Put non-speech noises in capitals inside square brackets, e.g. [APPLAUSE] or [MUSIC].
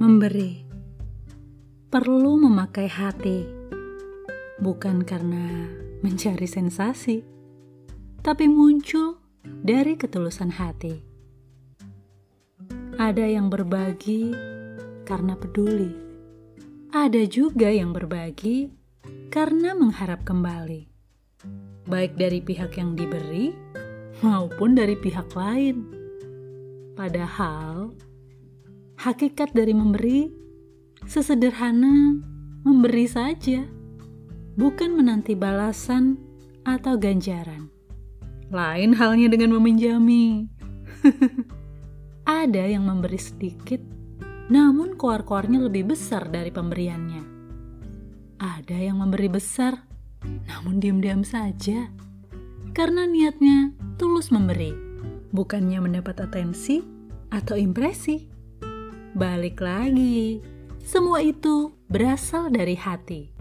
Memberi perlu memakai hati, bukan karena mencari sensasi, tapi muncul dari ketulusan hati. Ada yang berbagi karena peduli, ada juga yang berbagi karena mengharap kembali, baik dari pihak yang diberi maupun dari pihak lain. Padahal hakikat dari memberi sesederhana memberi saja, bukan menanti balasan atau ganjaran. Lain halnya dengan meminjami. [LAUGHS] Ada yang memberi sedikit, namun koar-koarnya lebih besar dari pemberiannya. Ada yang memberi besar, namun diam-diam saja. Karena niatnya tulus memberi, bukannya mendapat atensi atau impresi. Balik lagi, semua itu berasal dari hati.